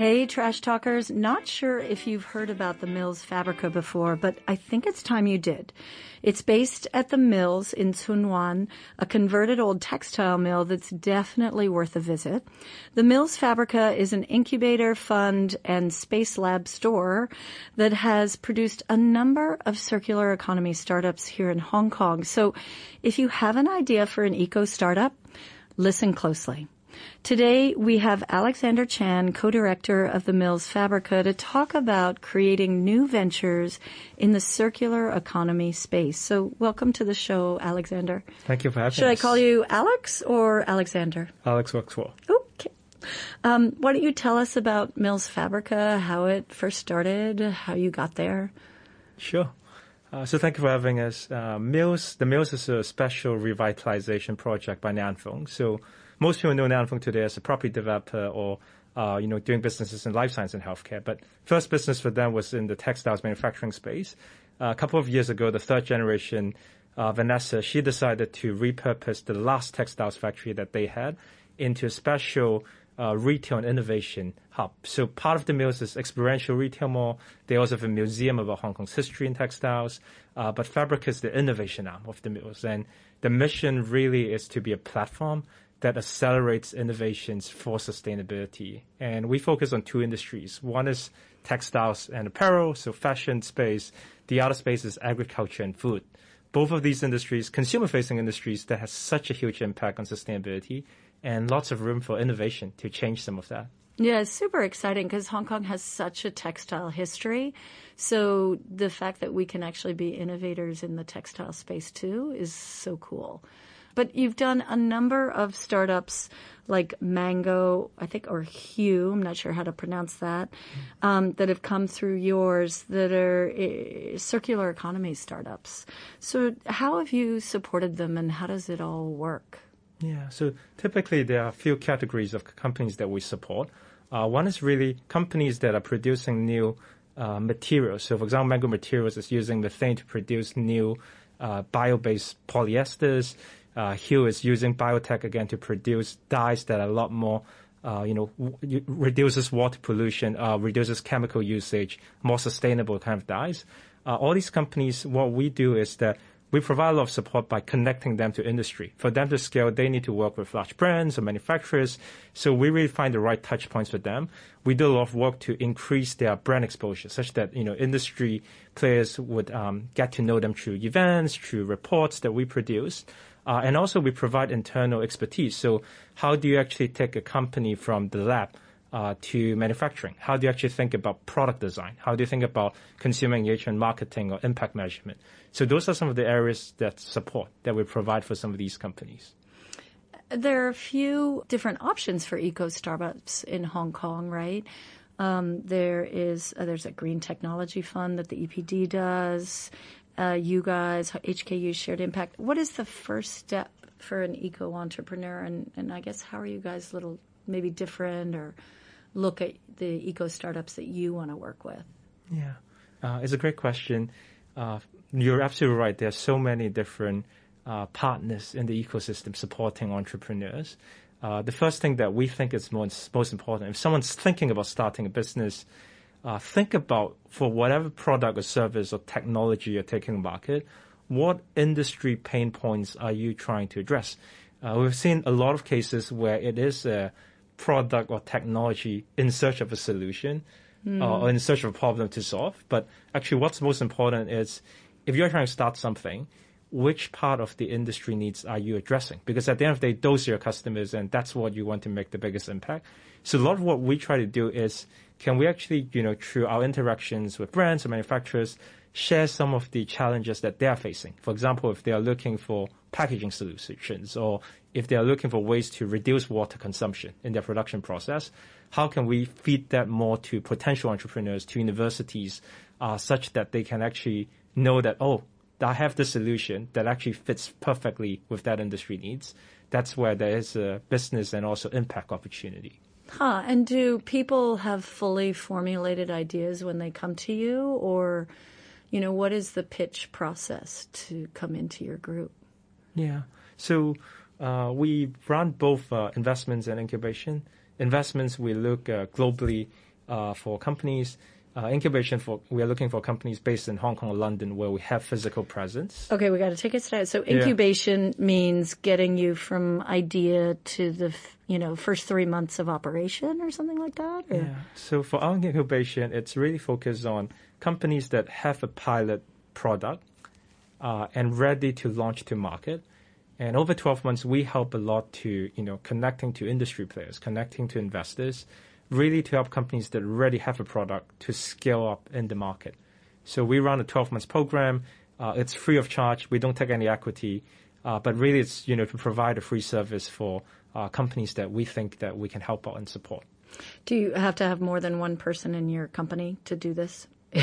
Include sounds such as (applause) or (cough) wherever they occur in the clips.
Hey, Trash Talkers. Not sure if you've heard about the Mills Fabrica before, but I think it's time you did. It's based at the Mills in Tsuen Wan, a converted old textile mill that's definitely worth a visit. The Mills Fabrica is an incubator, fund, and space lab store that has produced a number of circular economy startups here in Hong Kong. So if you have an idea for an eco startup, listen closely. Today we have Alexander Chan, co-director of the Mills Fabrica, to talk about creating new ventures in the circular economy space. So welcome to the show, Alexander. Thank you for having Should us. Should I call you Alex or Alexander? Alex works well. Okay. Um, why don't you tell us about Mills Fabrica, how it first started, how you got there? Sure. Uh, so thank you for having us. Uh, Mills, the Mills is a special revitalization project by Nan Fung. So most people know Nan Fung today as a property developer or uh, you know doing businesses in life science and healthcare. But first business for them was in the textiles manufacturing space. Uh, a couple of years ago, the third generation uh, Vanessa she decided to repurpose the last textiles factory that they had into a special uh, retail and innovation hub. So part of the mills is experiential retail mall. They also have a museum about Hong Kong's history in textiles. Uh, but Fabric is the innovation arm of the mills. And the mission really is to be a platform that accelerates innovations for sustainability. And we focus on two industries. One is textiles and apparel, so fashion space. The other space is agriculture and food. Both of these industries, consumer facing industries that has such a huge impact on sustainability and lots of room for innovation to change some of that. Yeah, super exciting because Hong Kong has such a textile history. So the fact that we can actually be innovators in the textile space too is so cool. But you've done a number of startups like Mango, I think, or Huue, I'm not sure how to pronounce that, um, that have come through yours that are uh, circular economy startups. So how have you supported them and how does it all work? Yeah, so typically there are a few categories of companies that we support. Uh, one is really companies that are producing new uh, materials. So, for example, Mango Materials is using methane to produce new uh, bio-based polyesters. Uh, Huue is using biotech again to produce dyes that are a lot more, uh, you know, w- reduces water pollution, uh, reduces chemical usage, more sustainable kind of dyes. Uh, all these companies, what we do is that we provide a lot of support by connecting them to industry. For them to scale, they need to work with large brands or manufacturers. So we really find the right touch points for them. We do a lot of work to increase their brand exposure such that, you know, industry players would um, get to know them through events, through reports that we produce. Uh, and also we provide internal expertise. So how do you actually take a company from the lab uh, to manufacturing? How do you actually think about product design? How do you think about consumer engagement, marketing, or impact measurement? So those are some of the areas that support that we provide for some of these companies. There are a few different options for eco startups in Hong Kong, right? Um, there is uh, there's a green technology fund that the EPD does. Uh, you guys, HKU Shared Impact. What is the first step for an eco entrepreneur? And, and I guess how are you guys a little maybe different or look at the eco startups that you want to work with? Yeah, uh, it's a great question. Uh, you're absolutely right. There are so many different uh, partners in the ecosystem supporting entrepreneurs. Uh, the first thing that we think is most, most important, if someone's thinking about starting a business, uh, think about for whatever product or service or technology you're taking market, what industry pain points are you trying to address? Uh, we've seen a lot of cases where it is a product or technology in search of a solution mm. or in search of a problem to solve. But actually, what's most important is if you're trying to start something, which part of the industry needs are you addressing? Because at the end of the day, those are your customers, and that's what you want to make the biggest impact. So a lot of what we try to do is, can we actually, you know, through our interactions with brands or manufacturers, share some of the challenges that they are facing? For example, if they are looking for packaging solutions, or if they are looking for ways to reduce water consumption in their production process, how can we feed that more to potential entrepreneurs, to universities, uh, such that they can actually know that, oh, I have the solution that actually fits perfectly with that industry needs. That's where there is a business and also impact opportunity. Huh. And do people have fully formulated ideas when they come to you or, you know, what is the pitch process to come into your group? Yeah. So, uh, we run both uh, investments and incubation. Investments, we look uh, globally uh, for companies. Uh, incubation for we are looking for companies based in Hong Kong or London where we have physical presence. Okay, we got to take it straight. So incubation yeah. means getting you from idea to the you know first three months of operation or something like that. Or? Yeah. So for our incubation, it's really focused on companies that have a pilot product uh, and ready to launch to market. And over 12 months, we help a lot to you know connecting to industry players, connecting to investors really to help companies that already have a product to scale up in the market. So we run a 12 months program. Uh, it's free of charge. We don't take any equity, uh, but really it's you know to provide a free service for uh, companies that we think that we can help out and support. Do you have to have more than one person in your company to do this? (laughs)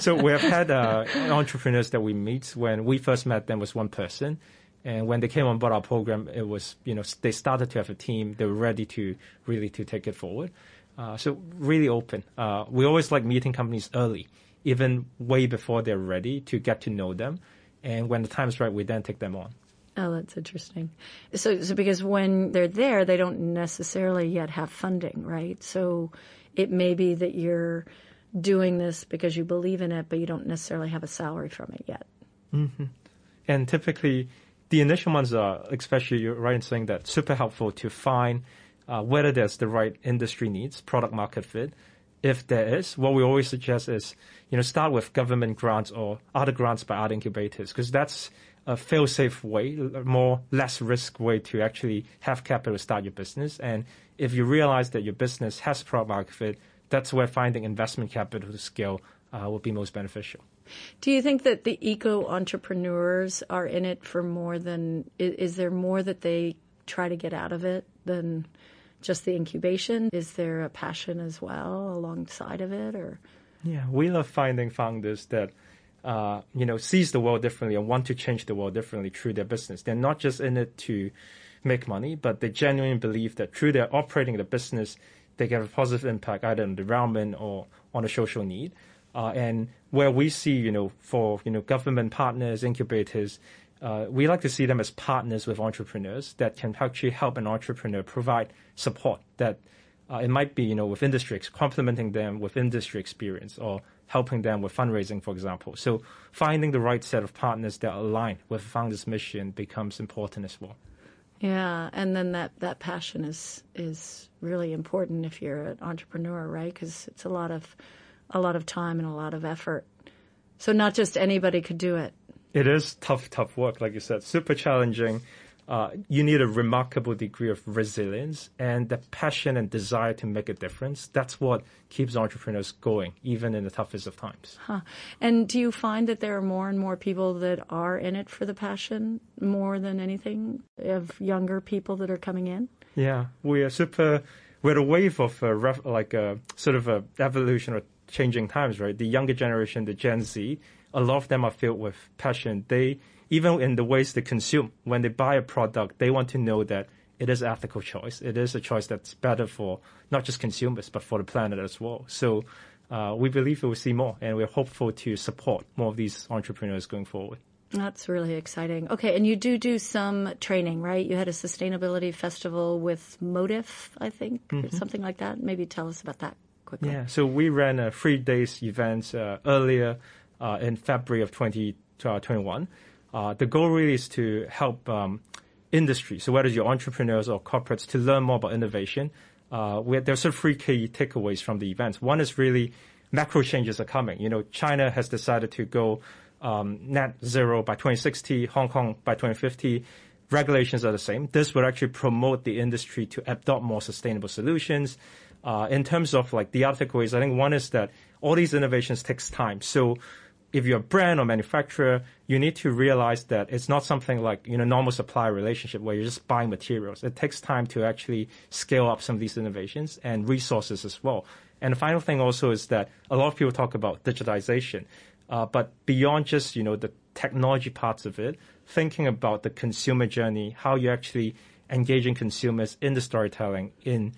so we have had uh, entrepreneurs that we meet. When we first met them was one person, and when they came on board our program, it was, you know, they started to have a team. They were ready to really to take it forward. Uh, so really open. Uh, we always like meeting companies early, even way before they're ready to get to know them. And when the time is right, we then take them on. Oh, that's interesting. So, so because when they're there, they don't necessarily yet have funding, right? So it may be that you're doing this because you believe in it, but you don't necessarily have a salary from it yet. Mm-hmm. And typically, the initial ones are, especially you're right in saying that, super helpful to find uh, whether there's the right industry needs, product market fit. If there is, what we always suggest is, you know, start with government grants or other grants by other incubators, because that's a fail-safe way, more less risk way to actually have capital start your business. And if you realize that your business has product market fit, that's where finding investment capital to scale uh, will be most beneficial. Do you think that the eco entrepreneurs are in it for more than, is, is, there more that they try to get out of it than just the incubation? Is there a passion as well alongside of it or? Yeah, we love finding founders that, uh, you know, sees the world differently and want to change the world differently through their business. They're not just in it to make money, but they genuinely believe that through their operating the business, they get a positive impact either on the environment or on a social need. Uh, and where we see, you know, for you know government partners, incubators, uh, we like to see them as partners with entrepreneurs that can actually help an entrepreneur provide support. That uh, it might be, you know, with industry, complementing them with industry experience or helping them with fundraising, for example. So finding the right set of partners that align with founder's mission becomes important as well. Yeah, and then that, that passion is is really important if you're an entrepreneur, right? Because it's a lot of a lot of time and a lot of effort. So not just anybody could do it. It is tough, tough work, like you said, super challenging. Uh, you need a remarkable degree of resilience and the passion and desire to make a difference. That's what keeps entrepreneurs going, even in the toughest of times. Huh. And do you find that there are more and more people that are in it for the passion more than anything of younger people that are coming in? Yeah, we are super. We're a wave of a ref, like a sort of a evolution or changing times, right? The younger generation, the Gen Z, a lot of them are filled with passion. They, even in the ways they consume, when they buy a product, they want to know that it is ethical choice. It is a choice that's better for not just consumers, but for the planet as well. So uh, we believe we will see more, and we're hopeful to support more of these entrepreneurs going forward. That's really exciting. Okay, and you do do some training, right? You had a sustainability festival with Motif, I think, mm-hmm. something like that. Maybe tell us about that quickly? Yeah, so we ran a three days event uh, earlier uh, in February of 2021. Uh, the goal really is to help um, industry, so whether you're entrepreneurs or corporates, to learn more about innovation. Uh, there's sort of three key takeaways from the event. One is really macro changes are coming. You know, China has decided to go um, net zero by 2060, Hong Kong by 2050 regulations are the same. This would actually promote the industry to adopt more sustainable solutions uh, in terms of like the other takeaways, I think one is that all these innovations takes time. So if you're a brand or manufacturer, you need to realize that it's not something like you know normal supply relationship where you're just buying materials. It takes time to actually scale up some of these innovations and resources as well. And the final thing also is that a lot of people talk about digitization, uh, but beyond just you know the technology parts of it, thinking about the consumer journey, how you're actually engaging consumers in the storytelling in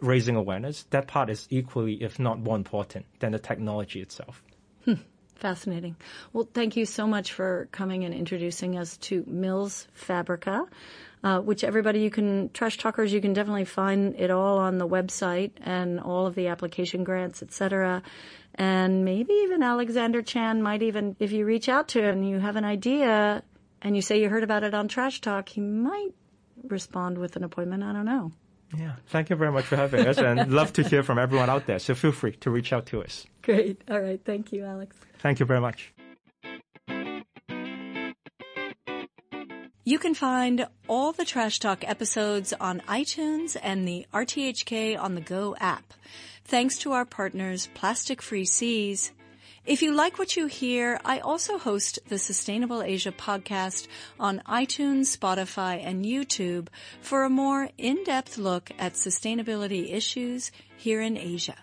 raising awareness, that part is equally, if not more important than the technology itself. Hmm. Fascinating. Well, thank you so much for coming and introducing us to Mills Fabrica. uh, which everybody you can, Trash Talkers, you can definitely find it all on the website and all of the application grants, etc. And maybe even Alexander Chan might even, if you reach out to him and you have an idea and you say you heard about it on Trash Talk, he might respond with an appointment. I don't know. Yeah. Thank you very much for having us and (laughs) love to hear from everyone out there. So feel free to reach out to us. Great. All right. Thank you, Alex. Thank you very much. You can find all the Trash Talk episodes on iTunes and the RTHK on the Go app. Thanks to our partners, Plastic Free Seas. If you like what you hear, I also host the Sustainable Asia podcast on iTunes, Spotify, and YouTube for a more in-depth look at sustainability issues here in Asia.